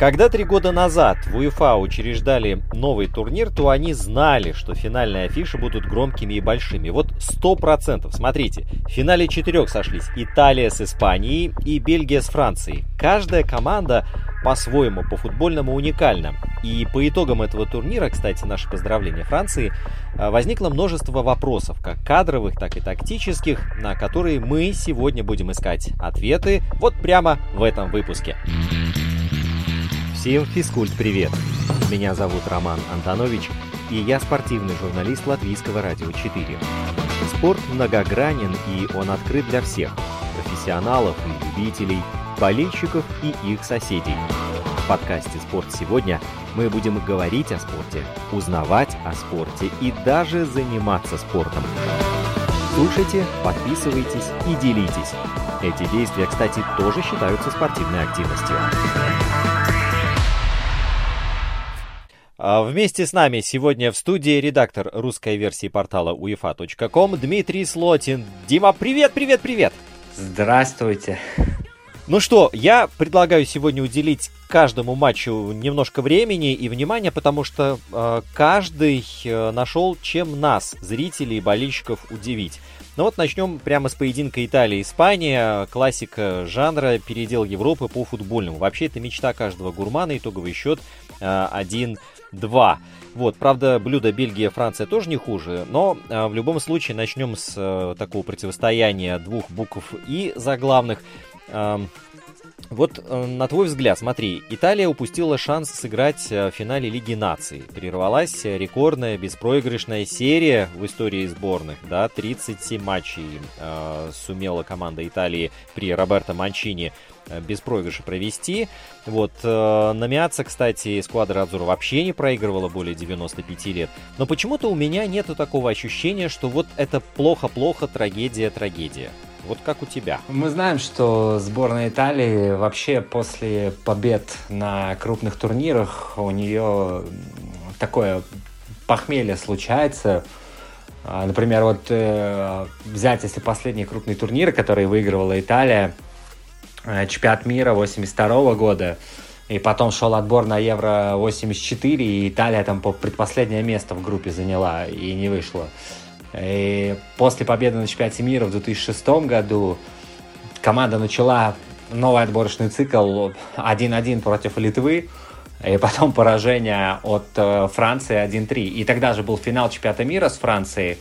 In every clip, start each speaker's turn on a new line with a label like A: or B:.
A: Когда три года назад в УЕФА учреждали новый турнир, то они знали, что финальные афиши будут громкими и большими. Вот сто процентов. Смотрите, в финале четырех сошлись Италия с Испанией и Бельгия с Францией. Каждая команда по-своему, по-футбольному уникальна. И по итогам этого турнира, кстати, наше поздравление Франции, э, возникло множество вопросов, как кадровых, так и тактических, на которые мы сегодня будем искать ответы вот прямо в этом выпуске. Всем физкульт привет! Меня зовут Роман Антонович, и я спортивный журналист Латвийского радио 4. Спорт многогранен, и он открыт для всех – профессионалов и любителей, болельщиков и их соседей. В подкасте «Спорт сегодня» мы будем говорить о спорте, узнавать о спорте и даже заниматься спортом. Слушайте, подписывайтесь и делитесь. Эти действия, кстати, тоже считаются спортивной активностью. А вместе с нами сегодня в студии редактор русской версии портала uefa.com Дмитрий Слотин. Дима, привет, привет, привет!
B: Здравствуйте!
A: Ну что, я предлагаю сегодня уделить каждому матчу немножко времени и внимания, потому что э, каждый э, нашел, чем нас, зрителей и болельщиков, удивить. Ну вот начнем прямо с поединка Италия-Испания, классика жанра, передел Европы по футбольному. Вообще это мечта каждого гурмана, итоговый счет э, 1 2. Вот, правда, блюдо Бельгия-Франция тоже не хуже, но э, в любом случае начнем с э, такого противостояния двух букв и заглавных. Э, вот э, на твой взгляд, смотри, Италия упустила шанс сыграть э, в финале Лиги наций. Прервалась рекордная беспроигрышная серия в истории сборных. Да, 37 матчей э, сумела команда Италии при Роберто Манчини без проигрыша провести. Вот, э, на Миаца, кстати, сквадра Адзура вообще не проигрывала более 95 лет. Но почему-то у меня нету такого ощущения, что вот это плохо-плохо, трагедия-трагедия. Вот как у тебя?
B: Мы знаем, что сборная Италии вообще после побед на крупных турнирах у нее такое похмелье случается. А, например, вот э, взять, если последние крупные турниры, которые выигрывала Италия, Э, чемпионат мира 82 года, и потом шел отбор на Евро 84, и Италия там по предпоследнее место в группе заняла и не вышла. И после победы на чемпионате мира в 2006 году команда начала новый отборочный цикл 1-1 против Литвы, и потом поражение от э, Франции 1-3. И тогда же был финал чемпионата мира с Францией,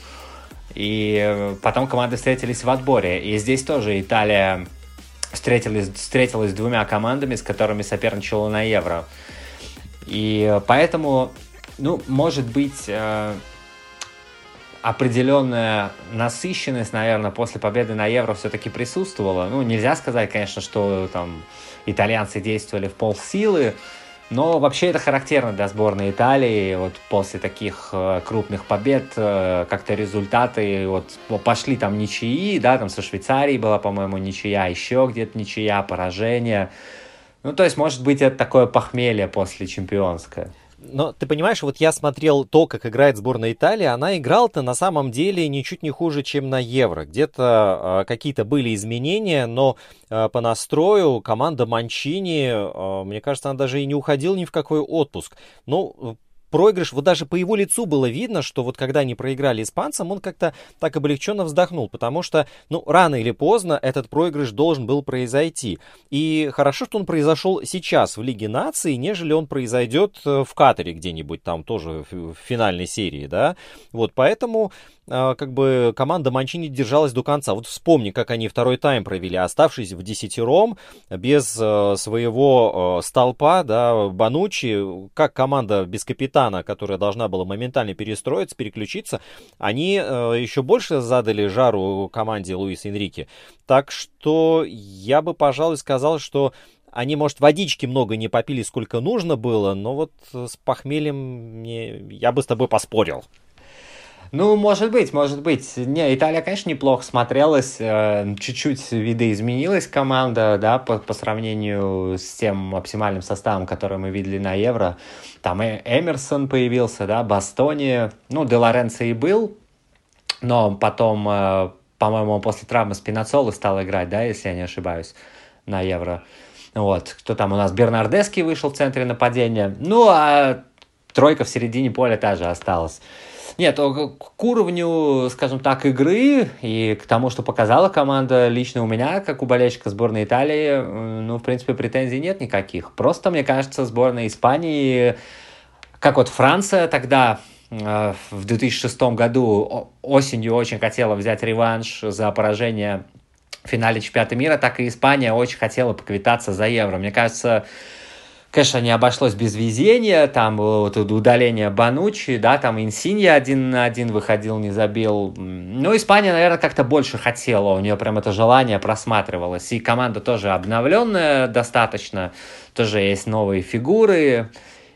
B: и э, потом команды встретились в отборе. И здесь тоже Италия встретились, встретилась с двумя командами, с которыми соперничала на Евро. И поэтому, ну, может быть, э, определенная насыщенность, наверное, после победы на Евро все-таки присутствовала. Ну, нельзя сказать, конечно, что там итальянцы действовали в полсилы, но вообще это характерно для сборной Италии. Вот после таких э, крупных побед э, как-то результаты вот пошли там ничьи, да, там со Швейцарией была, по-моему, ничья, еще где-то ничья, поражение. Ну, то есть, может быть, это такое похмелье после чемпионское.
A: Но ты понимаешь, вот я смотрел то, как играет сборная Италии, она играла-то на самом деле ничуть не хуже, чем на Евро. Где-то э, какие-то были изменения, но э, по настрою команда Манчини, э, мне кажется, она даже и не уходила ни в какой отпуск. Ну, проигрыш, вот даже по его лицу было видно, что вот когда они проиграли испанцам, он как-то так облегченно вздохнул, потому что, ну, рано или поздно этот проигрыш должен был произойти. И хорошо, что он произошел сейчас в Лиге наций, нежели он произойдет э, в Катаре где-нибудь там тоже в финальной серии, да. Вот, поэтому как бы команда Манчини держалась до конца. Вот вспомни, как они второй тайм провели, оставшись в десятером, без э, своего э, столпа, да, Банучи, как команда без капитана, которая должна была моментально перестроиться, переключиться, они э, еще больше задали жару команде Луиса Энрике. Так что я бы, пожалуй, сказал, что они, может, водички много не попили, сколько нужно было, но вот с похмельем мне... я бы с тобой поспорил.
B: Ну, может быть, может быть. Не, Италия, конечно, неплохо смотрелась. Э, чуть-чуть видоизменилась команда, да, по, по сравнению с тем оптимальным составом, который мы видели на Евро. Там и Эмерсон появился, да, Бастони. Ну, Де Лоренцо и был, но потом, э, по-моему, после травмы Спинацолы стал играть, да, если я не ошибаюсь, на Евро. Вот, кто там у нас? Бернардески вышел в центре нападения. Ну, а тройка в середине поля та же осталась. Нет, к уровню, скажем так, игры и к тому, что показала команда лично у меня, как у болельщика сборной Италии, ну, в принципе, претензий нет никаких. Просто, мне кажется, сборная Испании, как вот Франция тогда э, в 2006 году осенью очень хотела взять реванш за поражение в финале чемпионата мира, так и Испания очень хотела поквитаться за Евро. Мне кажется, Конечно, не обошлось без везения, там вот удаление Банучи, да, там Инсинья один на один выходил, не забил. Ну, Испания, наверное, как-то больше хотела, у нее прям это желание просматривалось. И команда тоже обновленная достаточно, тоже есть новые фигуры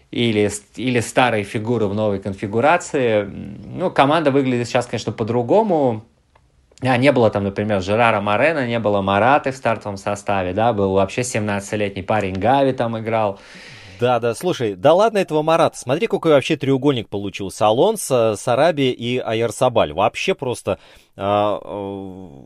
B: или, или старые фигуры в новой конфигурации. Ну, команда выглядит сейчас, конечно, по-другому. А, не было там, например, Жерара Морена, не было Мараты в стартовом составе, да, был вообще 17-летний парень Гави там играл.
A: Да, да, слушай, да ладно этого Марата, смотри, какой вообще треугольник получился. Алонсо, Сараби и Айерсабаль. Вообще просто э, э,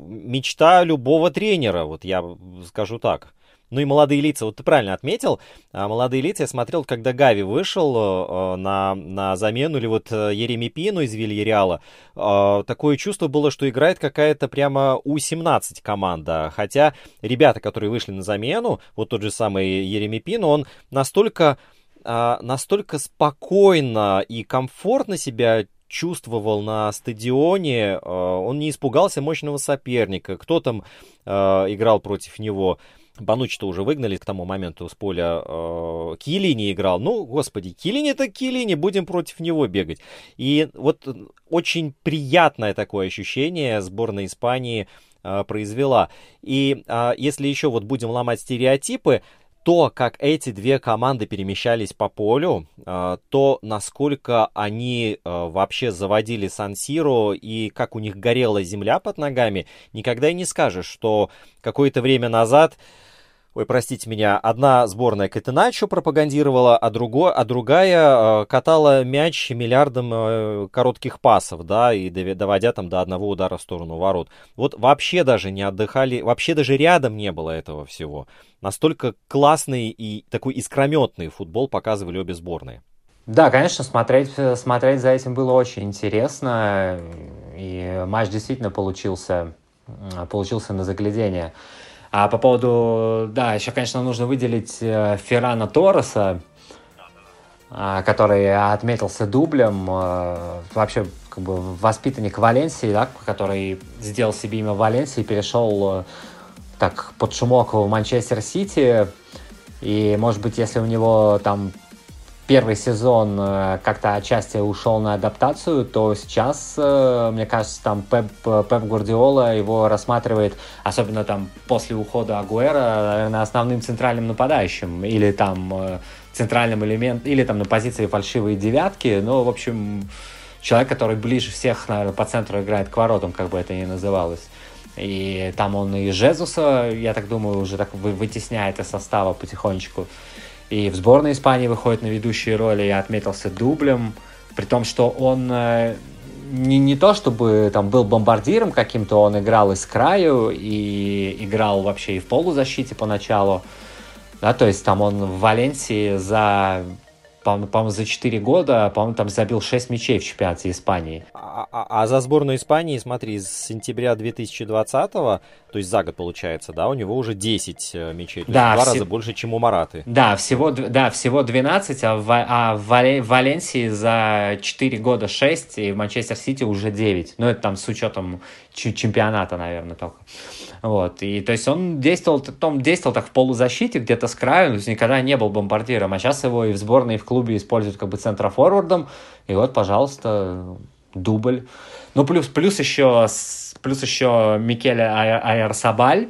A: мечта любого тренера, вот я скажу так. Ну и молодые лица, вот ты правильно отметил, а, молодые лица, я смотрел, когда Гави вышел э, на, на замену, или вот э, Ереми Пину из Вильяреала, э, такое чувство было, что играет какая-то прямо У-17 команда, хотя ребята, которые вышли на замену, вот тот же самый Ереми Пину, он настолько настолько спокойно и комфортно себя чувствовал на стадионе, он не испугался мощного соперника, кто там играл против него. Банучи-то уже выгнали к тому моменту с поля. Э, Килини играл. Ну, господи, Килини это Килини, будем против него бегать. И вот очень приятное такое ощущение сборная Испании э, произвела. И э, если еще вот будем ломать стереотипы, то, как эти две команды перемещались по полю, э, то, насколько они э, вообще заводили Сан-Сиро и как у них горела земля под ногами, никогда и не скажешь, что какое-то время назад ой, простите меня, одна сборная Катеначо пропагандировала, а, другой, а другая э, катала мяч миллиардом э, коротких пасов, да, и доводя там до одного удара в сторону ворот. Вот вообще даже не отдыхали, вообще даже рядом не было этого всего. Настолько классный и такой искрометный футбол показывали обе сборные.
B: Да, конечно, смотреть, смотреть за этим было очень интересно, и матч действительно получился, получился на заглядение. А по поводу, да, еще, конечно, нужно выделить э, Феррана Торреса, э, который отметился дублем, э, вообще как бы воспитанник Валенсии, да, который сделал себе имя Валенсии, перешел так под шумок в Манчестер Сити, и, может быть, если у него там первый сезон э, как-то отчасти ушел на адаптацию, то сейчас, э, мне кажется, там Пеп, Пеп Гвардиола его рассматривает, особенно там после ухода Агуэра, наверное, основным центральным нападающим или там э, центральным элементом, или там на позиции фальшивой девятки, ну, в общем, человек, который ближе всех, наверное, по центру играет к воротам, как бы это ни называлось. И там он и Жезуса, я так думаю, уже так вытесняет из состава потихонечку. И в сборной Испании выходит на ведущие роли, я отметился дублем, при том, что он э, не, не то чтобы там был бомбардиром каким-то, он играл из краю и играл вообще и в полузащите поначалу. Да, то есть там он в Валенсии за по-моему, по за 4 года, по-моему, там забил 6 мячей в чемпионате Испании.
A: А, а, а за сборную Испании, смотри, с сентября 2020 то есть за год получается, да, у него уже 10 э, мячей, то да, есть в два все... раза больше, чем у Мараты.
B: Да, всего, да, всего 12, а в, а в Валенсии за 4 года 6, и в Манчестер Сити уже 9. Ну, это там с учетом чемпионата, наверное, только. Вот. И то есть он действовал, он действовал так в полузащите, где-то с краю, то есть никогда не был бомбардиром, а сейчас его и в сборной, и в клубе используют как бы центрофорвардом, и вот, пожалуйста, дубль. Ну, плюс, плюс еще, плюс еще Микеле Айарсабаль,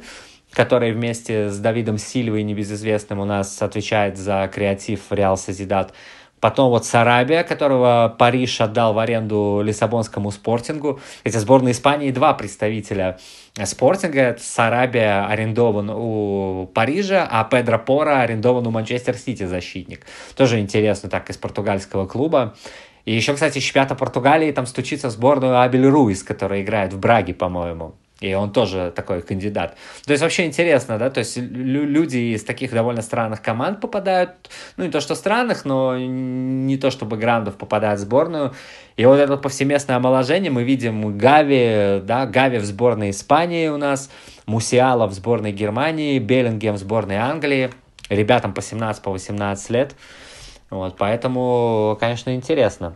B: который вместе с Давидом Сильвой, небезызвестным, у нас отвечает за креатив Реал Созидат. Потом вот Сарабия, которого Париж отдал в аренду Лиссабонскому спортингу. Эти сборные Испании два представителя спортинга. Сарабия арендован у Парижа, а Педро Пора арендован у Манчестер Сити защитник. Тоже интересно так из португальского клуба. И еще, кстати, чемпионата Португалии там стучится в сборную Абель Руис, которая играет в Браге, по-моему. И он тоже такой кандидат. То есть вообще интересно, да, то есть люди из таких довольно странных команд попадают, ну не то что странных, но не то чтобы грандов попадают в сборную. И вот это повсеместное омоложение мы видим Гави, да, Гави в сборной Испании у нас, Мусиала в сборной Германии, Беллингем в сборной Англии, ребятам по 17, по 18 лет. Вот, поэтому, конечно, интересно.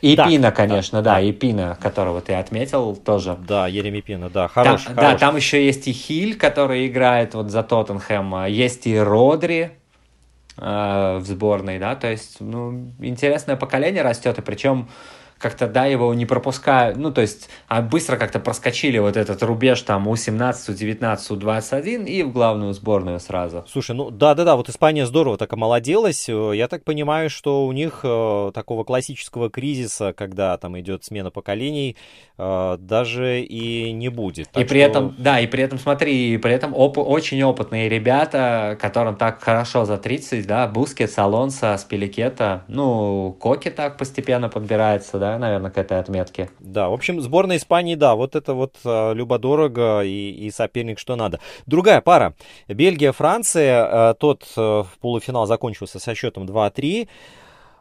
B: И да, Пина, конечно, да, да, и Пина, которого ты отметил, тоже.
A: Да, Ереми Пина, да, хороший,
B: там,
A: хороший.
B: Да, там еще есть и Хиль, который играет вот за Тоттенхэм, есть и Родри э, в сборной, да, то есть, ну, интересное поколение растет, и причем как-то, да, его не пропускают, ну, то есть, а быстро как-то проскочили вот этот рубеж там У-17, У-19, У-21 и в главную сборную сразу.
A: Слушай, ну, да-да-да, вот Испания здорово так омолоделась, я так понимаю, что у них э, такого классического кризиса, когда там идет смена поколений, э, даже и не будет.
B: Так и при что... этом, да, и при этом, смотри, и при этом оп- очень опытные ребята, которым так хорошо за 30, да, Бускетс, Алонсо, Аспиликуэта, ну, Коки так постепенно подбирается, да, наверное, к этой отметке.
A: Да, в общем, сборная Испании, да, вот это вот э, любо-дорого и, и соперник что надо. Другая пара. Бельгия, Франция. Э, тот э, полуфинал закончился со счетом 2-3.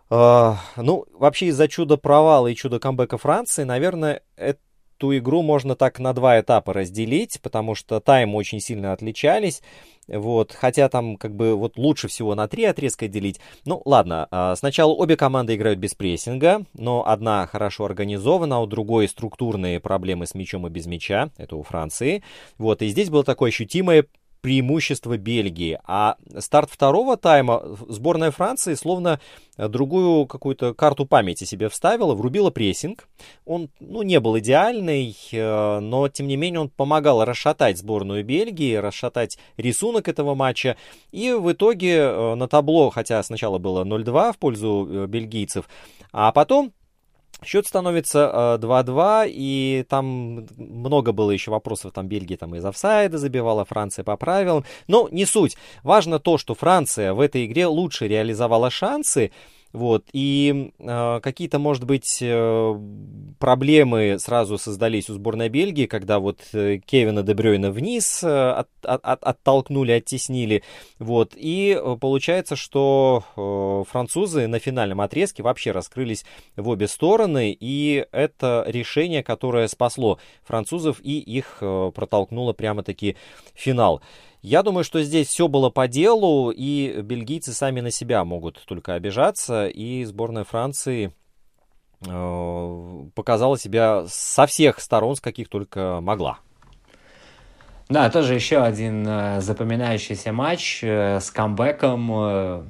A: Э, ну, вообще из-за чуда провала и чуда камбэка Франции, наверное, эту игру можно так на два этапа разделить, потому что таймы очень сильно отличались. Вот, хотя там как бы вот лучше всего на три отрезка делить. Ну, ладно, а, сначала обе команды играют без прессинга, но одна хорошо организована, а у другой структурные проблемы с мячом и без мяча, это у Франции. Вот, и здесь было такое ощутимое преимущество Бельгии. А старт второго тайма сборная Франции словно э, другую какую-то карту памяти себе вставила, врубила прессинг. Он ну, не был идеальный, э, но тем не менее он помогал расшатать сборную Бельгии, расшатать рисунок этого матча. И в итоге э, на табло, хотя сначала было 0-2 в пользу бельгийцев, а потом Счет становится 2-2, э, и там много было еще вопросов, там Бельгия там из офсайда забивала, Франция по правилам, но не суть. Важно то, что Франция в этой игре лучше реализовала шансы, вот, и э, какие-то, может быть, э, проблемы сразу создались у сборной Бельгии, когда вот э, Кевина Дебрёйна вниз э, от, от, оттолкнули, оттеснили. Вот, и э, получается, что э, французы на финальном отрезке вообще раскрылись в обе стороны, и это решение, которое спасло французов и их э, протолкнуло прямо-таки финал. Я думаю, что здесь все было по делу, и бельгийцы сами на себя могут только обижаться, и сборная Франции э, показала себя со всех сторон, с каких только могла.
B: Да, тоже еще один э, запоминающийся матч э, с камбэком. Э,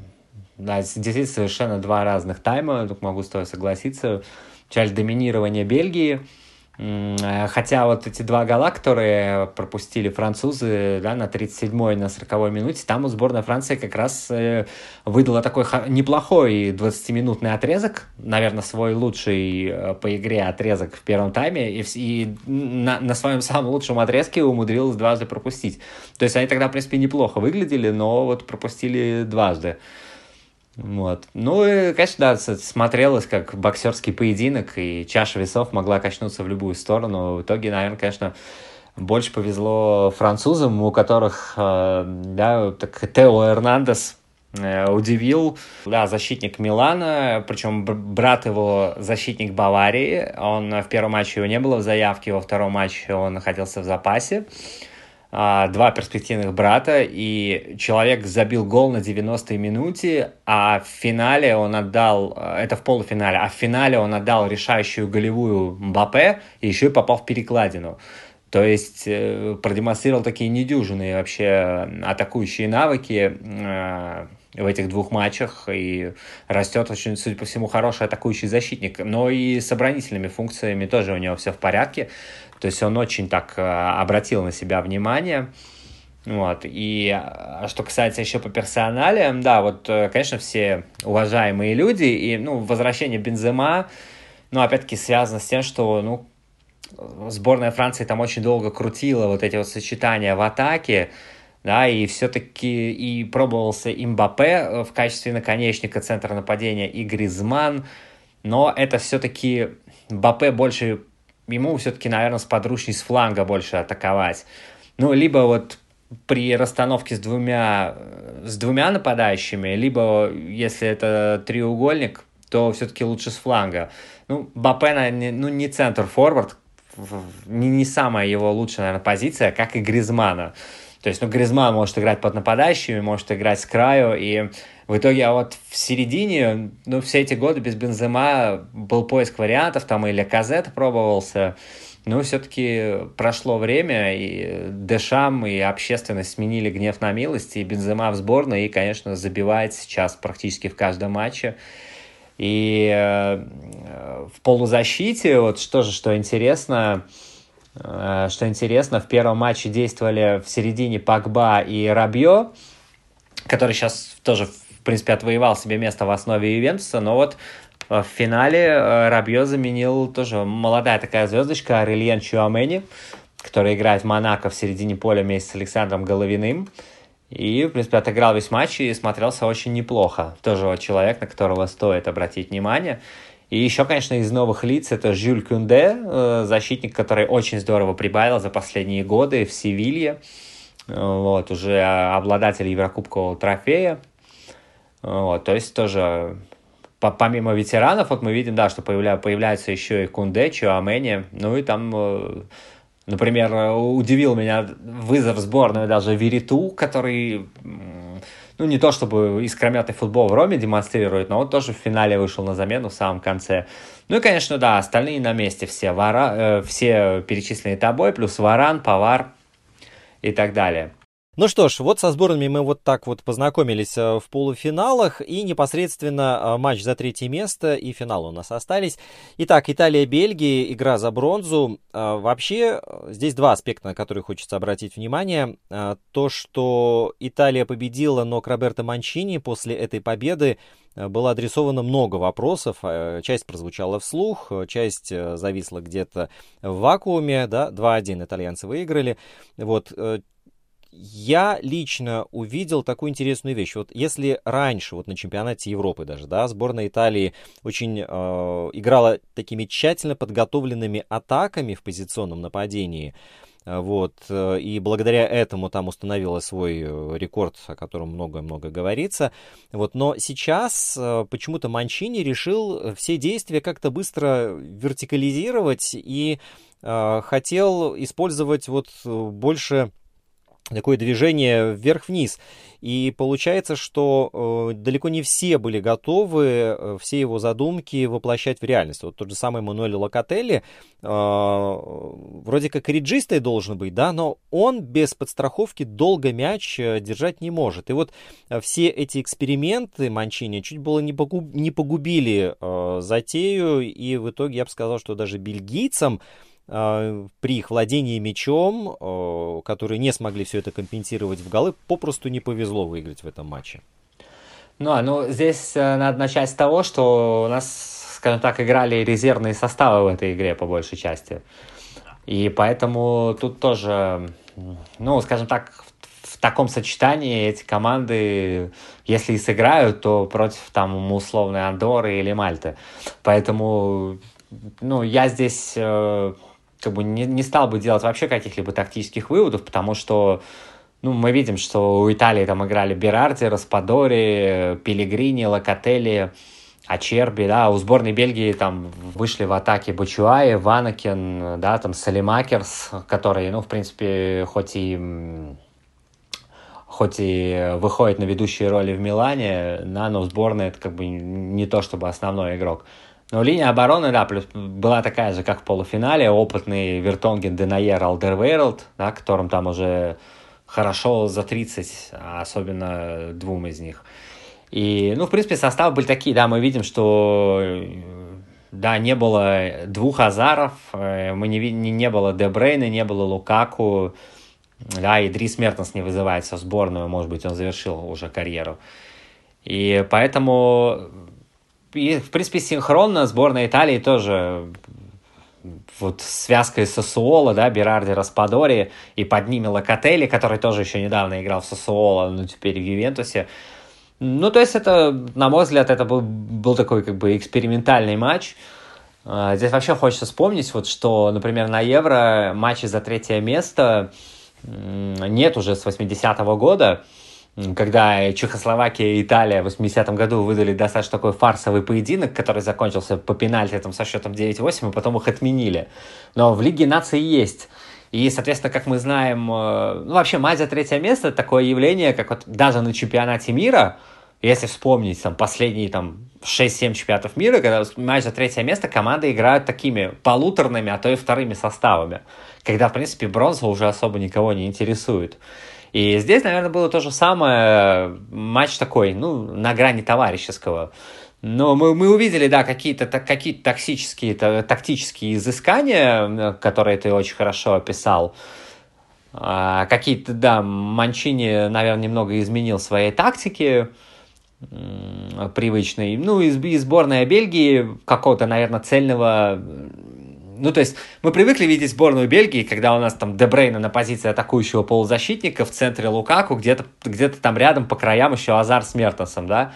B: да, действительно совершенно два разных тайма, тут могу с тобой согласиться. Часть доминирования Бельгии – хотя вот эти два гола, которые пропустили французы да, на 37-й, на 40-й минуте, там у сборной Франции как раз э, выдала такой неплохой 20-минутный отрезок, наверное, свой лучший э, по игре отрезок в первом тайме, и, и на, на своем самом лучшем отрезке умудрилась дважды пропустить. То есть они тогда, в принципе, неплохо выглядели, но вот пропустили дважды. Вот. Ну и, конечно, да, смотрелось как боксерский поединок, и чаша весов могла качнуться в любую сторону. В итоге, наверное, конечно, больше повезло французам, у которых, э, да, так Тео Эрнандес э, удивил, да, защитник Милана, причем брат его защитник Баварии, он в первом матче его не было в заявке, во втором матче он находился в запасе. А, два перспективных брата, и человек забил гол на 90-й минуте, а в финале он отдал, э, это в полуфинале, а в финале он отдал решающую голевую Мбаппе и еще и попал в перекладину. То есть э, продемонстрировал такие недюжинные вообще атакующие навыки э, в этих двух матчах и растет очень, судя по всему, хороший атакующий защитник. Но и с оборонительными функциями тоже у него все в порядке. То есть он очень так э, обратил на себя внимание. Вот. И а, что касается еще по персоналиям, да, вот, э, конечно, все уважаемые люди, и, ну, возвращение Бензема, ну, опять-таки, связано с тем, что, ну, сборная Франции там очень долго крутила вот эти вот сочетания в атаке, да, и все-таки и пробовался Имбапе э, в качестве наконечника центра нападения и Гризман, но это все-таки Мбаппе больше ему все-таки, наверное, с подручней с фланга больше атаковать. Ну, либо вот при расстановке с двумя, с двумя нападающими, либо если это треугольник, то все-таки лучше с фланга. Ну, Бапена, ну, не центр-форвард, не, не самая его лучшая, наверное, позиция, как и Гризмана. То есть, ну, Гризман может играть под нападающими, может играть с краю, и в итоге, а вот в середине, ну, все эти годы без Бензема был поиск вариантов, там и Леказет пробовался, но все-таки прошло время, и Дешам, и общественность сменили гнев на милость, и Бензема в сборной, и, конечно, забивает сейчас практически в каждом матче. И э, в полузащите, вот что же, что интересно, э, что интересно, в первом матче действовали в середине Пакба и Рабье, который сейчас тоже в принципе, отвоевал себе место в основе Ювентуса, но вот э, в финале э, Рабье заменил тоже молодая такая звездочка Арельен Чуамени, который играет в Монако в середине поля вместе с Александром Головиным. И, в принципе, отыграл весь матч и смотрелся очень неплохо. Тоже вот человек, на которого стоит обратить внимание. И еще, конечно, из новых лиц это Жюль Кюнде, э, защитник, который очень здорово прибавил за последние годы в Севилье. Вот, уже обладатель Еврокубкового трофея. Вот, то есть тоже помимо ветеранов, вот мы видим, да, что появля, появляются еще и Кунде, Чуамени, ну и там, э, например, удивил меня вызов в сборную даже Вериту, который, ну не то чтобы искрометный футбол в Роме демонстрирует, но он тоже в финале вышел на замену в самом конце. Ну и, конечно, да, остальные на месте все, Вара, э, все перечисленные тобой, плюс Варан, Повар и так далее.
A: Ну что ж, вот со сборными мы вот так вот познакомились э, в полуфиналах, и непосредственно э, матч за третье место и финал у нас остались. Итак, Италия-Бельгия, игра за бронзу. Э, вообще, здесь два аспекта, на которые хочется обратить внимание. То, что Италия победила, но к Роберто Манчини после этой победы было адресовано много вопросов. Часть прозвучала вслух, часть зависла где-то в вакууме. Да? 2-1 итальянцы выиграли. Вот я лично увидел такую интересную вещь. Вот если раньше, вот на чемпионате Европы даже, да, сборная Италии очень э, играла такими тщательно подготовленными атаками в позиционном нападении, э, вот, э, и благодаря этому там установила свой э, рекорд, о котором много-много говорится. Вот, но сейчас почему-то Манчини решил все действия как-то быстро вертикализировать и э, хотел использовать вот больше такое движение вверх-вниз. И получается, что э, далеко не все были готовы э, все его задумки воплощать в реальность. Вот тот же самый Мануэль Локотелли, э, вроде как реджистой должен быть, да, но он без подстраховки долго мяч э, держать не может. И вот э, все эти эксперименты Манчини чуть было не, погуб, не погубили э, затею, и в итоге я бы сказал, что даже бельгийцам при их владении мячом, а, которые не смогли все это компенсировать в голы, попросту не повезло выиграть в этом матче.
B: Ну, а ну здесь э, надо начать с того, что у нас, скажем так, играли резервные составы в этой игре по большей части. И поэтому тут тоже, ну, скажем так, в таком сочетании эти команды, если и сыграют, то против там условной Андоры или Мальты. Поэтому, ну, я здесь э, как бы не, не стал бы делать вообще каких-либо тактических выводов, потому что ну, мы видим, что у Италии там играли Берарди, Распадори, Пелигрини, Локотели, Ачерби, да, у сборной Бельгии там вышли в атаке Бачуаи, Ванакин, да, там Салимакерс, который, ну, в принципе, хоть и хоть и выходит на ведущие роли в Милане, да, но в сборной это как бы не то чтобы основной игрок. Но линия обороны, да, плюс была такая же, как в полуфинале. Опытный Вертонген, Денайер, АлдервейрЛд, да, которым там уже хорошо за 30, а особенно двум из них. И, ну, в принципе, составы были такие, да, мы видим, что да, не было двух Азаров, э, мы не, не, не было Дебрейна, не было Лукаку, да, и Дрис Мертенс не вызывается в сборную, может быть, он завершил уже карьеру. И поэтому и, в принципе, синхронно сборная Италии тоже вот связкой Сосуола, да, Берарди, Распадори, и под ними Локотели, который тоже еще недавно играл в Сосуола, но теперь в Ювентусе. Ну, то есть это, на мой взгляд, это был, был такой как бы экспериментальный матч. А, здесь вообще хочется вспомнить, вот, что, например, на Евро матчи за третье место нет уже с 80-го года, когда Чехословакия и Италия в 80-м году выдали достаточно такой фарсовый поединок, который закончился по пенальти там, со счетом 9-8, и потом их отменили. Но в Лиге наций есть. И, соответственно, как мы знаем, э, ну, вообще матч за третье место такое явление, как вот даже на чемпионате мира, если вспомнить там последние там 6-7 чемпионатов мира, когда матч за третье место команды играют такими полуторными, а то и вторыми составами, когда, в принципе, бронза уже особо никого не интересует. И здесь, наверное, было то же самое, матч такой, ну, на грани товарищеского. Но мы, мы увидели, да, какие-то какие токсические, тактические изыскания, которые ты очень хорошо описал. А, какие-то, да, Манчини, наверное, немного изменил своей тактики привычной. Ну, из, из сборной Бельгии какого-то, наверное, цельного ну, то есть мы привыкли видеть сборную Бельгии, когда у нас там Дебрейна на позиции атакующего полузащитника, в центре Лукаку, где-то где там рядом по краям еще Азар с Мертенсом, да.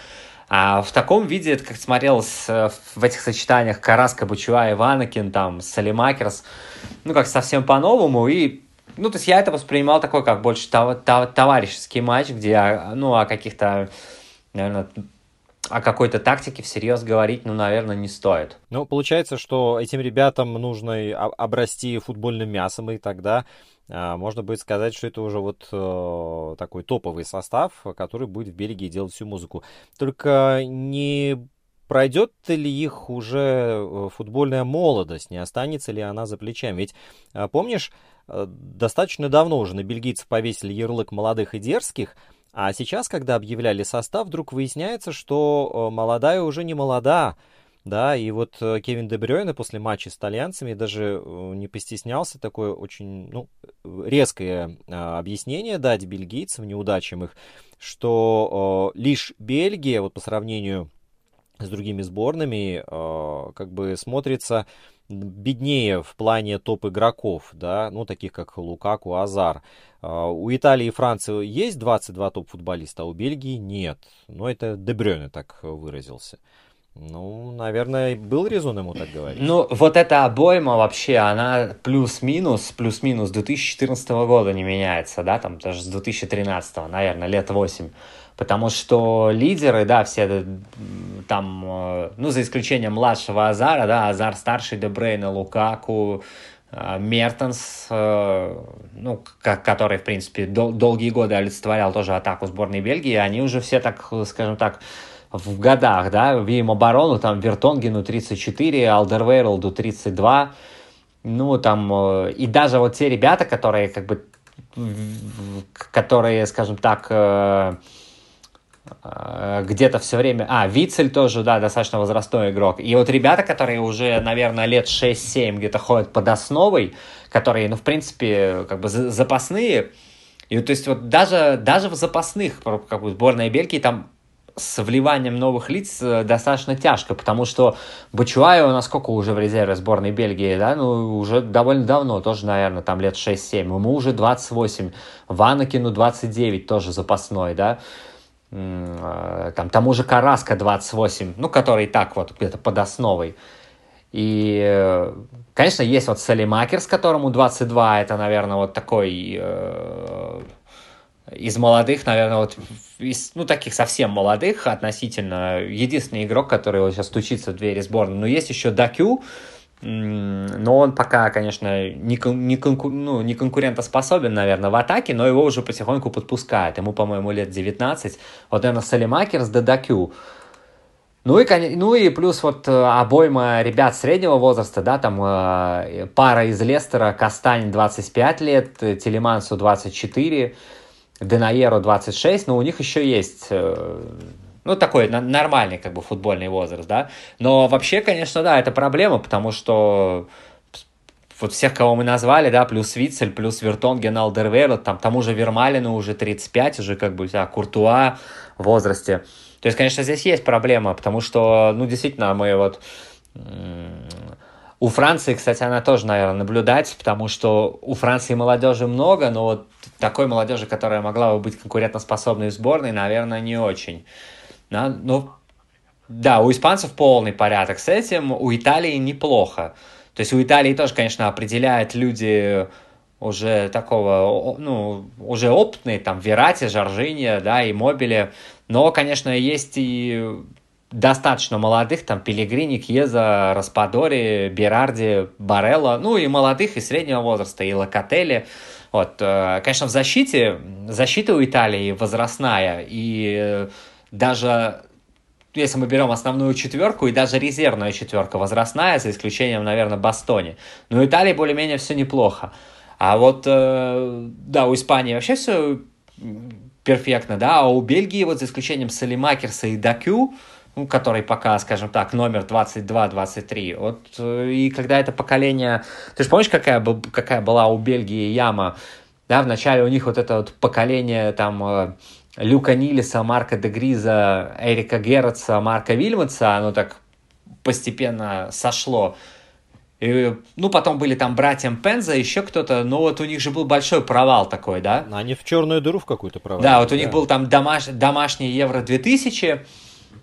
B: А в таком виде, это как смотрелось э, в этих сочетаниях Караска, Бучуа, Иванакин, там, Салимакерс, ну, как совсем по-новому, и ну, то есть я это воспринимал такой, как больше тов- тов- товарищеский матч, где, а, ну, о каких-то, наверное, о какой-то тактике всерьез говорить, ну, наверное, не стоит.
A: Ну, получается, что этим ребятам нужно обрасти футбольным мясом, и тогда а, можно будет сказать, что это уже вот э, такой топовый состав, который будет в Бельгии делать всю музыку. Только не пройдет ли их уже э, футбольная молодость, не останется ли она за плечами? Ведь, э, помнишь, достаточно давно уже на бельгийцев повесили ярлык молодых и дерзких, а сейчас, когда объявляли состав, вдруг выясняется, что э, молодая уже не молода. Да, и вот э, Кевин Дебрёйне после матча с итальянцами даже э, не постеснялся такое очень ну, резкое объяснение дать бельгийцам, неудачам их, что лишь Бельгия, вот по сравнению другими сборными, как бы смотрится беднее в плане топ-игроков, да, ну, таких как Лукаку, Азар. А, у Италии и Франции есть 22 топ-футболиста, а у Бельгии нет. Но это Дебрёне так выразился. Ну, наверное, был резон ему так говорить.
B: Ну, вот эта обойма вообще, она плюс-минус, плюс-минус 2014 года не меняется, да, там даже с 2013, наверное, лет 8. Потому что лидеры, да, все там, э, ну, за исключением младшего Азара, да, Азар старший, Дебрейна, Лукаку, э, Мертенс, э, ну, который, в принципе, дол- долгие годы олицетворял тоже атаку сборной Бельгии, они уже все так, скажем так, в годах, да, видим оборону, там Вертонгену 34, Алдервейролду 32, ну, там, и даже вот те ребята, которые, как бы, которые, скажем так, Э, где-то все время... А, Вицель тоже, да, достаточно возрастной игрок. И вот ребята, которые уже, наверное, лет 6-7 где-то ходят под основой, которые, ну, в принципе, как бы запасные, и то есть вот даже, даже в запасных, как бы сборная Бельгии, там с вливанием новых лиц э, достаточно тяжко, потому что Бачуаева насколько уже в резерве сборной Бельгии, да, ну, уже довольно давно, тоже, наверное, там лет 6-7, ему уже 28, Ванакину 29, тоже запасной, да, Э, там, тому же Караска 28, ну, который так вот где-то под основой. И, э, конечно, есть вот Салимакерс, которому 22, это, наверное, вот такой э, из молодых, наверное, вот из, ну, таких совсем молодых относительно, единственный игрок, который вот сейчас стучится в двери сборной. Но есть еще Дакю, но он пока, конечно, не, не, конку, ну, не конкурентоспособен, наверное, в атаке, но его уже потихоньку подпускают. Ему, по-моему, лет 19. Вот, наверное, Салимакер с Дадакю. Ну и, ну и плюс вот э, обойма ребят среднего возраста, да, там э, пара из Лестера, Кастань 25 лет, Телемансу 24, Денаеру 26, но у них еще есть э, ну, такой нормальный, как бы, футбольный возраст, да. Но вообще, конечно, да, это проблема, потому что вот всех, кого мы назвали, да, плюс Вицель, плюс Вертонген, Алдервейрл, там, тому же Вермалину уже 35, уже как бы, да, Куртуа в возрасте. То есть, конечно, здесь есть проблема, потому что, ну, действительно, мы вот... У Франции, кстати, она тоже, наверное, наблюдать, потому что у Франции молодежи много, но вот такой молодежи, которая могла бы быть конкурентоспособной в сборной, наверное, не очень. Да, ну, Да, у испанцев полный порядок с этим, у Италии неплохо. То есть у Италии тоже, конечно, определяют люди уже такого, ну, уже опытные, там, Верати, Жоржинья, да, и Мобили. Но, конечно, есть и достаточно молодых, там, Пелегрини, Кьеза, Распадори, Берарди, Барелла, ну, и молодых, и среднего возраста, и Локотели. Вот, э, конечно, в защите, защита у Италии возрастная, и даже если мы берем основную четверку и даже резервная четверка возрастная, за исключением, наверное, Бастони. Но у Италии более-менее все неплохо. А вот, э, да, у Испании вообще все перфектно, да, а у Бельгии, вот за исключением Салимакерса и Дакю, ну, который пока, скажем так, номер 22-23. Вот, э, и когда это поколение... Ты же помнишь, какая, какая была у Бельгии яма? Да, вначале у них вот это вот поколение там э, Люка Нилиса, Марка Дегриза, Эрика Герца, Марка Вильмотса, оно так постепенно сошло. И, ну, потом были там братьям Пенза, еще кто-то, но вот у них же был большой провал такой, да?
A: Они в черную дыру в какую-то провалили.
B: Да, вот у да. них был там домаш... домашний Евро 2000,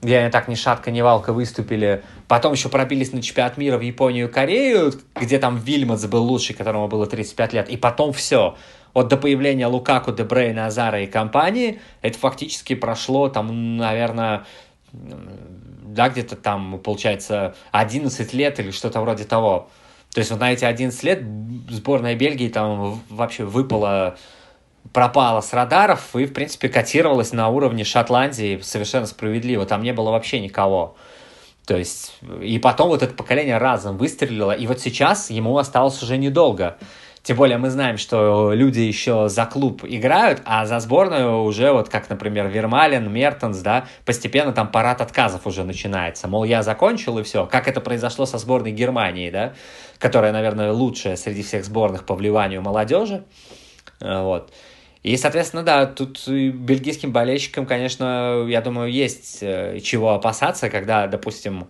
B: где они так ни шатка, ни валка выступили. Потом еще пробились на чемпионат мира в Японию и Корею, где там Вильмотс был лучший, которому было 35 лет. И потом все от до появления Лукаку, Дебрейна, Азара и компании, это фактически прошло там, наверное, да, где-то там, получается, 11 лет или что-то вроде того. То есть вот на эти 11 лет сборная Бельгии там вообще выпала, пропала с радаров и, в принципе, котировалась на уровне Шотландии совершенно справедливо. Там не было вообще никого. То есть, и потом вот это поколение разом выстрелило, и вот сейчас ему осталось уже недолго. Тем более мы знаем, что люди еще за клуб играют, а за сборную уже, вот как, например, Вермалин, Мертенс, да, постепенно там парад отказов уже начинается. Мол, я закончил и все. Как это произошло со сборной Германии, да, которая, наверное, лучшая среди всех сборных по вливанию молодежи. Э, вот. И, соответственно, да, тут бельгийским болельщикам, конечно, я думаю, есть э, чего опасаться, когда, допустим,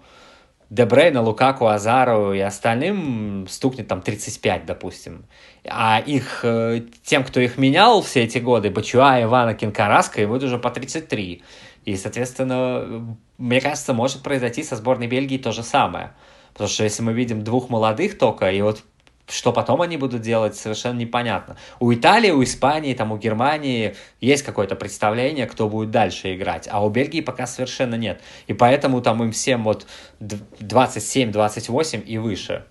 B: Дебрейна, Лукаку, Азару и остальным стукнет там 35, допустим. А их, э, тем, кто их менял все эти годы, Бачуа, Ивана, Кинкараска, и будет уже по 33. И, соответственно, мне кажется, может произойти со сборной Бельгии то же самое. Потому что если мы видим двух молодых только, и вот что потом они будут делать, совершенно непонятно. У Италии, у Испании, там, у Германии есть какое-то представление, кто будет дальше играть, а у Бельгии пока совершенно нет. И поэтому там им всем вот 27-28 и выше.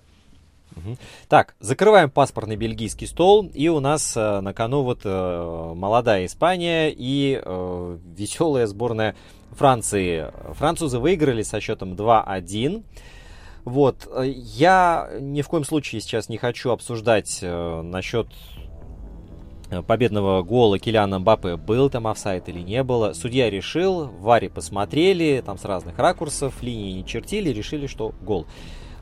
A: Так, закрываем паспортный бельгийский стол, и у нас э, на кону вот э, молодая Испания и э, веселая сборная Франции. Французы выиграли со счетом 2-1. Вот, э, я ни в коем случае сейчас не хочу обсуждать э, насчет э, победного гола Киляна Мбаппе, был там офсайд или не было. Судья решил, Варе посмотрели, там с разных ракурсов, линии не чертили, решили, что гол.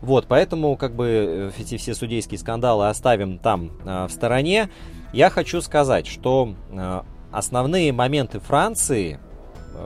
A: Вот, поэтому как бы э, эти все судейские скандалы оставим там э, в стороне. Я хочу сказать, что э, основные моменты Франции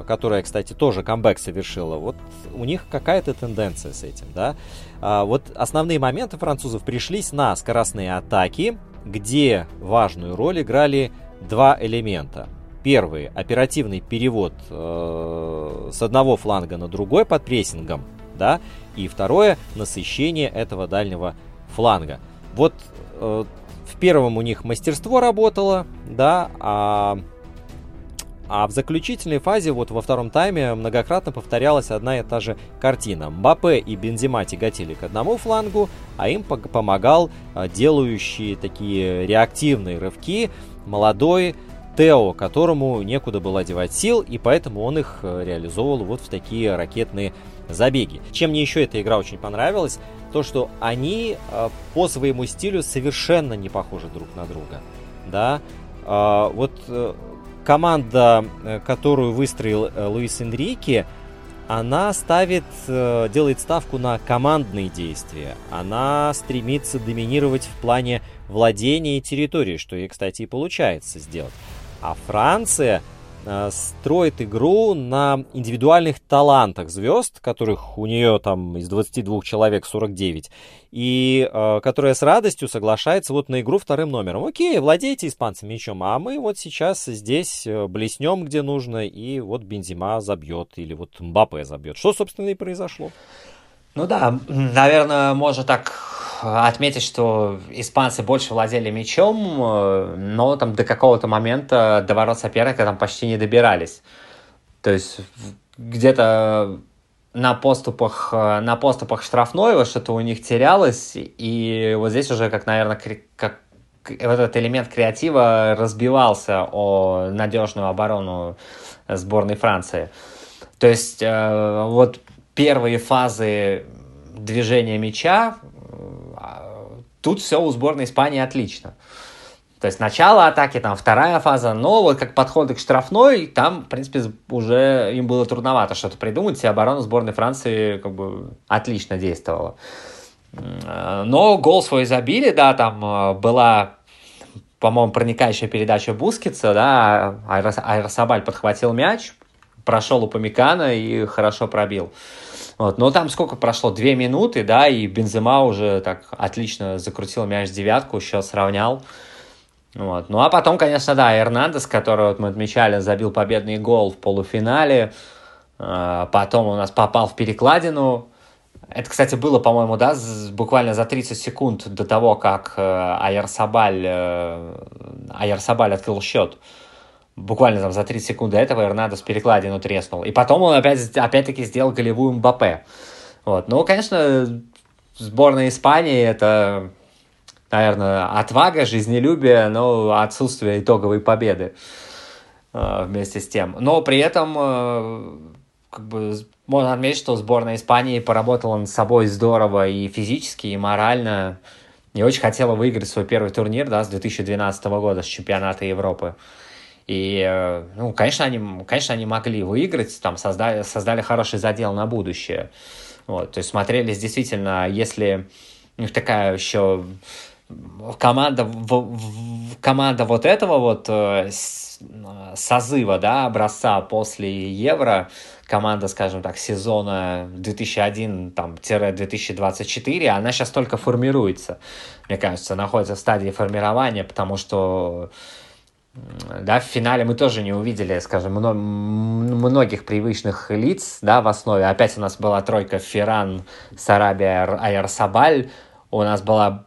A: которая, кстати, тоже камбэк совершила, вот у них какая-то тенденция с этим, да. А, вот основные моменты французов пришлись на скоростные атаки, где важную роль играли два элемента. Первый – оперативный перевод э, с одного фланга на другой под прессингом, да, и второе – насыщение этого дальнего фланга. Вот э, в первом у них мастерство работало, да, а а в заключительной фазе, вот во втором тайме, многократно повторялась одна и та же картина. Мбаппе и Бензима тяготили к одному флангу, а им помогал а, делающий такие реактивные рывки молодой Тео, которому некуда было девать сил, и поэтому он их э, реализовывал вот в такие ракетные забеги. Чем мне еще эта игра очень понравилась, то что они э, по своему стилю совершенно не похожи друг на друга. Да, а, вот э, команда, э, которую выстроил э, Луис Энрике, она ставит, э, делает ставку на командные действия. Она стремится доминировать в плане владения территорией, что ей, кстати, и получается сделать. А Франция строит игру на индивидуальных талантах звезд, которых у нее там из 22 человек 49, и э, которая с радостью соглашается вот на игру вторым номером. Окей, владейте испанцем мячом, а мы вот сейчас здесь э, блеснем, где нужно, и вот Бензима забьет, или вот Мбаппе забьет. Что, собственно, и произошло.
B: Ну да, наверное, можно так отметить, что испанцы больше владели мячом, э, но там до какого-то момента до ворот соперника там почти не добирались. То есть где-то на поступах, э, на поступах штрафной что-то у них терялось, и вот здесь уже, как, наверное, как вот этот элемент креатива разбивался о надежную оборону сборной Франции. То есть э, вот первые фазы движения мяча, тут все у сборной Испании отлично. То есть начало атаки, там вторая фаза, но вот как подходы к штрафной, там, в принципе, уже им было трудновато что-то придумать, и оборона сборной Франции как бы отлично действовала. Но гол свой забили, да, там э, была, по-моему, проникающая передача Бускетса, да, Айросабаль подхватил мяч, прошел у Памикана и хорошо пробил. Вот. Но там сколько прошло? Две минуты, да, и Бензема уже так отлично закрутил мяч девятку, счет сравнял. Вот. Ну а потом, конечно, да, Эрнандес, которого вот мы отмечали, забил победный гол в полуфинале. А, потом у нас попал в перекладину. Это, кстати, было, по-моему, да, буквально за 30 секунд до того, как э, Айерсабаль, э, Айерсабаль открыл счет буквально там за 30 секунд до этого Эрнадос перекладину треснул. И потом он опять, опять-таки сделал голевую Мбаппе. Вот. Ну, конечно, сборная Испании это, наверное, отвага, жизнелюбие, но отсутствие итоговой победы э, вместе с тем. Но при этом э, как бы можно отметить, что сборная Испании поработала над собой здорово и физически, и морально. И очень хотела выиграть свой первый турнир да, с 2012 года, с чемпионата Европы. И, э, ну, конечно, они, конечно, они могли выиграть, там, создали, создали хороший задел на будущее. Вот, то есть смотрелись действительно, если у них такая еще команда, команда вот этого вот э, созыва, да, образца после Евро, команда, скажем так, сезона 2001-2024, она сейчас только формируется, мне кажется, находится в стадии формирования, потому что да, в финале мы тоже не увидели, скажем, многих привычных лиц, да, в основе. Опять у нас была тройка Ферран, Сарабия, Оярсабаль. У нас была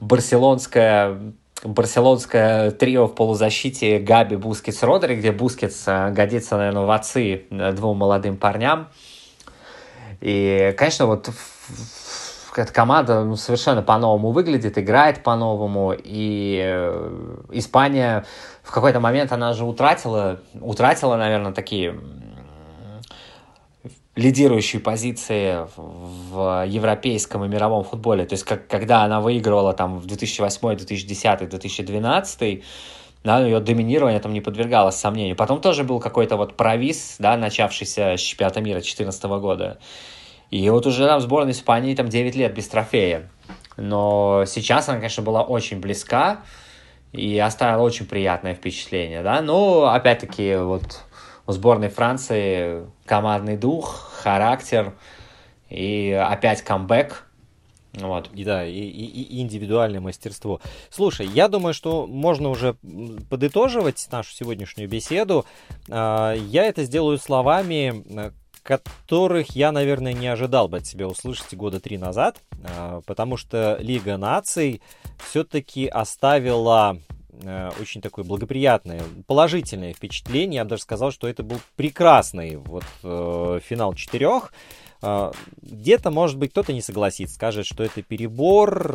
B: барселонская барселонское трио в полузащите Гави, Бускетс, Родри, где Бускетс э, годится, наверное, в отцы э, двум молодым парням. И, конечно, вот эта команда ну, совершенно по-новому выглядит, играет по-новому, и э, Испания в какой-то момент она же утратила, утратила, наверное, такие лидирующие позиции в европейском и мировом футболе. То есть, как, когда она выигрывала там в 2008, 2010, 2012, да, ее доминирование там не подвергалось сомнению. Потом тоже был какой-то вот провис, да, начавшийся с чемпионата мира 2014 года. И вот уже там сборная Испании там 9 лет без трофея. Но сейчас она, конечно, была очень близка и оставила очень приятное впечатление, да. Но, опять-таки, вот у сборной Франции командный дух, характер и опять камбэк.
A: Вот. И да, и, и, и индивидуальное мастерство. Слушай, я думаю, что можно уже подытоживать нашу сегодняшнюю беседу. А, я это сделаю словами которых я, наверное, не ожидал бы от себя услышать года три назад, а, потому что Лига наций все-таки оставила э, очень такое благоприятное, положительное впечатление. Я бы даже сказал, что это был прекрасный вот э, финал четырех. А, где-то, может быть, кто-то не согласится, скажет, что это перебор,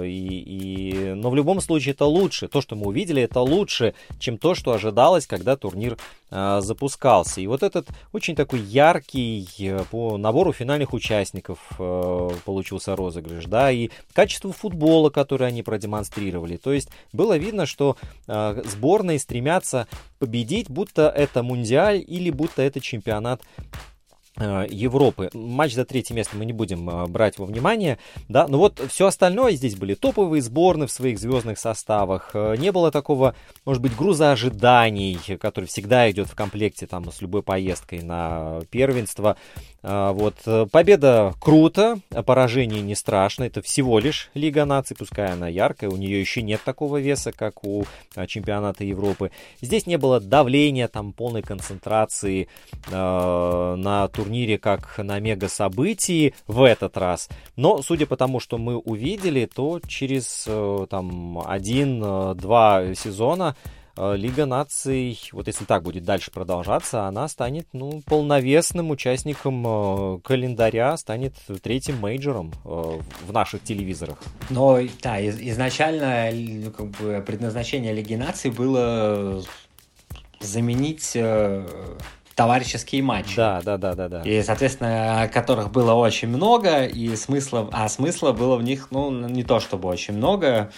A: э, и, и... но в любом случае это лучше. То, что мы увидели, это лучше, чем то, что ожидалось, когда турнир э, запускался. И вот этот очень такой яркий э, по набору финальных участников получился розыгрыш, да, и качество футбола, которое они продемонстрировали. То есть было видно, что сборные стремятся победить, будто это мундиаль или будто это чемпионат Э, Европы. Матч за третье место мы не будем э, брать во внимание, да, но вот все остальное, здесь были топовые сборные в своих звездных составах, э, не было такого, может быть, груза ожиданий, который всегда идет в комплекте там с любой поездкой на первенство, вот, победа круто, поражение не страшно, это всего лишь Лига наций, пускай она яркая, у нее еще нет такого веса, как у чемпионата Европы. Здесь не было давления, там, полной концентрации э, на тур турнире как на мега-событии в этот раз. Но, судя по тому, что мы увидели, то через э, там один-два сезона э, Лига наций, вот если так будет дальше продолжаться, она станет ну, полновесным участником э, календаря, станет третьим мейджором э, в наших телевизорах.
B: Но да, из, изначально ну, как бы, предназначение Лиги наций было заменить э, товарищеские матчи.
A: Да, да, да, да, да.
B: И, соответственно, которых было очень много, и смысла, а смысла было в них, ну, не то чтобы очень много.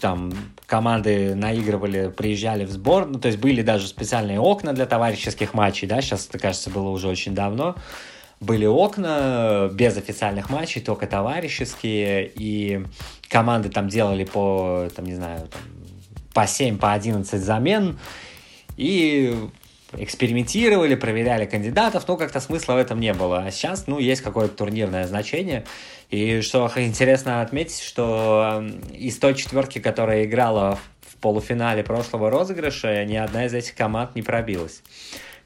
B: Там команды наигрывали, приезжали в сбор, ну, то есть были даже специальные окна для товарищеских матчей, да, сейчас, это, кажется, было уже очень давно. Были окна без официальных матчей, только товарищеские, и команды там делали по, там, не знаю, там, по 7, по 11 замен, и экспериментировали, проверяли кандидатов, но как-то смысла в этом не было. А сейчас, ну, есть какое-то турнирное значение. И что интересно отметить, что из той четверки, которая играла в полуфинале прошлого розыгрыша, ни одна из этих команд не пробилась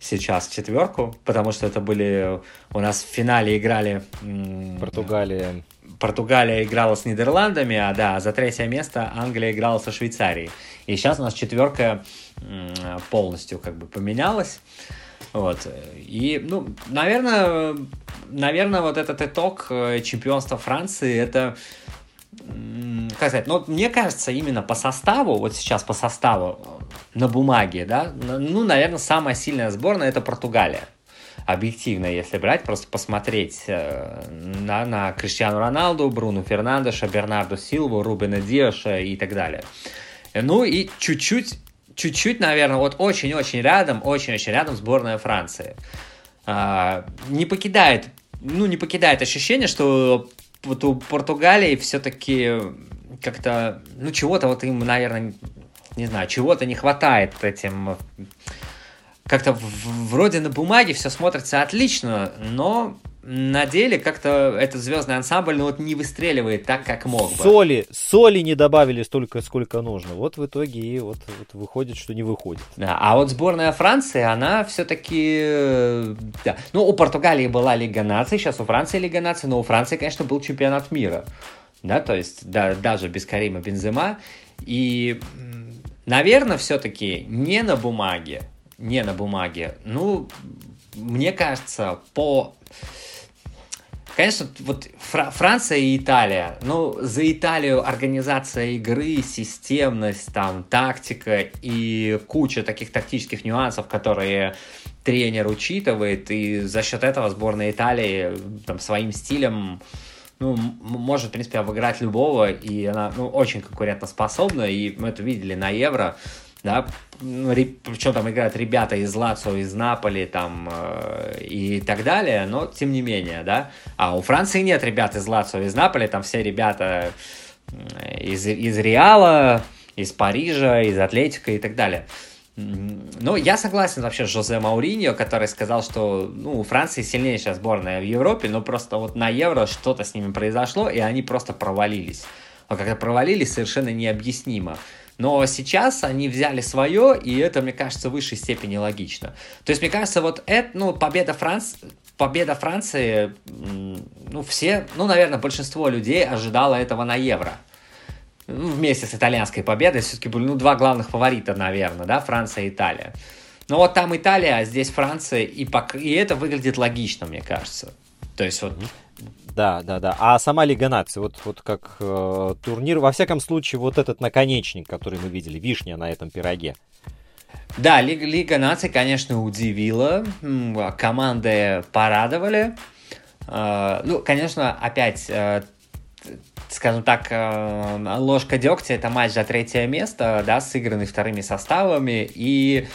B: сейчас в четверку, потому что это были... У нас в финале играли...
A: Португалия.
B: Португалия играла с Нидерландами, а да, за третье место Англия играла со Швейцарией. И сейчас у нас четверка полностью как бы поменялась. Вот. И, ну, наверное, наверное, вот этот итог э, чемпионства Франции, это, как сказать, ну, мне кажется, именно по составу, вот сейчас по составу э, на бумаге, да, ну, наверное, самая сильная сборная это Португалия объективно, если брать, просто посмотреть э, на, на Криштиану Роналду, Бруну Фернандеша, Бернарду Силву, Рубена Диоша и так далее. Ну и чуть-чуть, чуть-чуть, наверное, вот очень-очень рядом, очень-очень рядом сборная Франции. А, не покидает, ну, не покидает ощущение, что вот у Португалии все-таки как-то, ну, чего-то вот им, наверное, не знаю, чего-то не хватает этим как-то вроде на бумаге все смотрится отлично, но на деле как-то этот звездный ансамбль ну, вот не выстреливает так, как мог бы.
A: Соли, соли не добавили столько, сколько нужно. Вот в итоге и вот, вот выходит, что не выходит.
B: Да, а вот сборная Франции, она все-таки... Э, да. Ну, у Португалии была Лига наций, сейчас у Франции Лига наций, но у Франции, конечно, был чемпионат мира. Да, то есть да, даже без Карима Бензема. И, наверное, все-таки не на бумаге, не на бумаге. Ну, мне кажется, по... Конечно, вот Фра- Франция и Италия. Ну, за Италию организация игры, системность, там, тактика и куча таких тактических нюансов, которые тренер учитывает, и за счет этого сборная Италии там, своим стилем ну, может, в принципе, обыграть любого, и она ну, очень конкурентоспособна, и мы это видели на Евро да, ну, причем там играют ребята из Лацио, из Наполи, там, э, и так далее, но тем не менее, да, а у Франции нет ребят из Лацио, из Наполи, там все ребята из, из Реала, из Парижа, из Атлетика и так далее. Ну, я согласен вообще с Жозе Мауриньо, который сказал, что ну, у Франции сильнейшая сборная в Европе, но просто вот на Евро что-то с ними произошло, и они просто провалились. А когда провалились, совершенно необъяснимо. Но сейчас они взяли свое, и это, мне кажется, в высшей степени логично. То есть, мне кажется, вот это, ну, победа Франции, победа Франции, ну, все, ну, наверное, большинство людей ожидало этого на Евро. Ну, вместе с итальянской победой все-таки были, ну, два главных фаворита, наверное, да, Франция и Италия. Но вот там Италия, а здесь Франция, и, пок... и это выглядит логично, мне кажется. То есть вот
A: да, да, да. А сама Лига наций, вот, вот как э, турнир, во всяком случае, вот этот наконечник, который мы видели, вишня на этом пироге.
B: Да, Лига, Лига наций, конечно, удивила. Команды порадовали. Э, ну, конечно, опять, э, скажем так, э, ложка дегтя это матч за третье место, да, сыгранный вторыми составами. И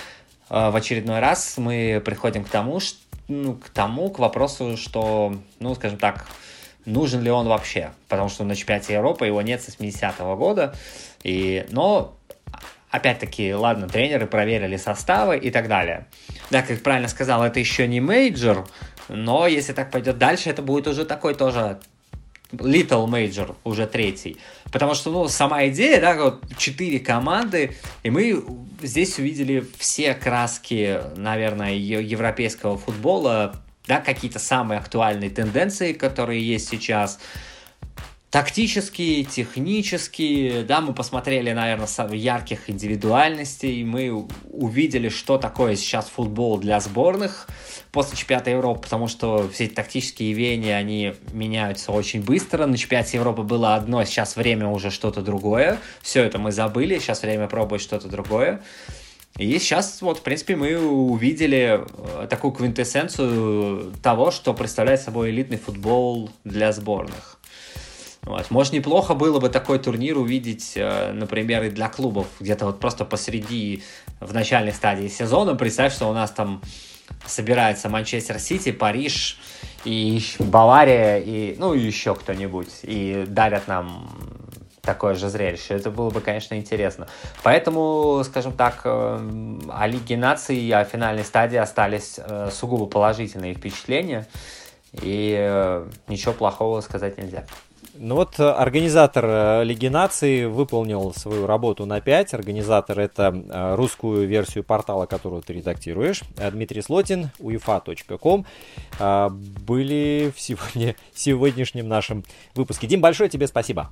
B: э, в очередной раз мы приходим к тому, что ну, к тому, к вопросу, что, ну, скажем так, нужен ли он вообще, потому что на чемпионате Европы его нет с 80-го года, и, но опять-таки, ладно, тренеры проверили составы и так далее. Да, как правильно сказал, это еще не мейджор, но если так пойдет дальше, это будет уже такой тоже Little Major, уже третий. Потому что, ну, сама идея, да, вот четыре команды, и мы здесь увидели все краски, наверное, европейского футбола, да, какие-то самые актуальные тенденции, которые есть сейчас – тактические, технические, да, мы посмотрели, наверное, самых ярких индивидуальностей, мы увидели, что такое сейчас футбол для сборных после чемпионата Европы, потому что все эти тактические веяния, они меняются очень быстро. На чемпионате Европы было одно, сейчас время уже что-то другое. Все это мы забыли, сейчас время пробовать что-то другое. И сейчас, вот, в принципе, мы увидели э, такую квинтэссенцию того, что представляет собой элитный футбол для сборных. Вот. Может, неплохо было бы такой турнир увидеть, э, например, и для клубов, где-то вот просто посреди, в начальной стадии сезона. Представь, что у нас там собирается Манчестер Сити, Париж и Бавария, и, ну, еще кто-нибудь, и дарят нам такое же зрелище. Это было бы, конечно, интересно. Поэтому, скажем так, э, о Лиге наций и о финальной стадии остались э, сугубо положительные впечатления, и ничего плохого сказать нельзя.
A: Ну вот э, организатор э, Лиги наций выполнил свою работу на 5. Организатор это э, русскую версию портала, которую ты редактируешь. Дмитрий Слотин, uefa.com были в сегодня, сегодняшнем нашем выпуске. Дим, большое тебе спасибо.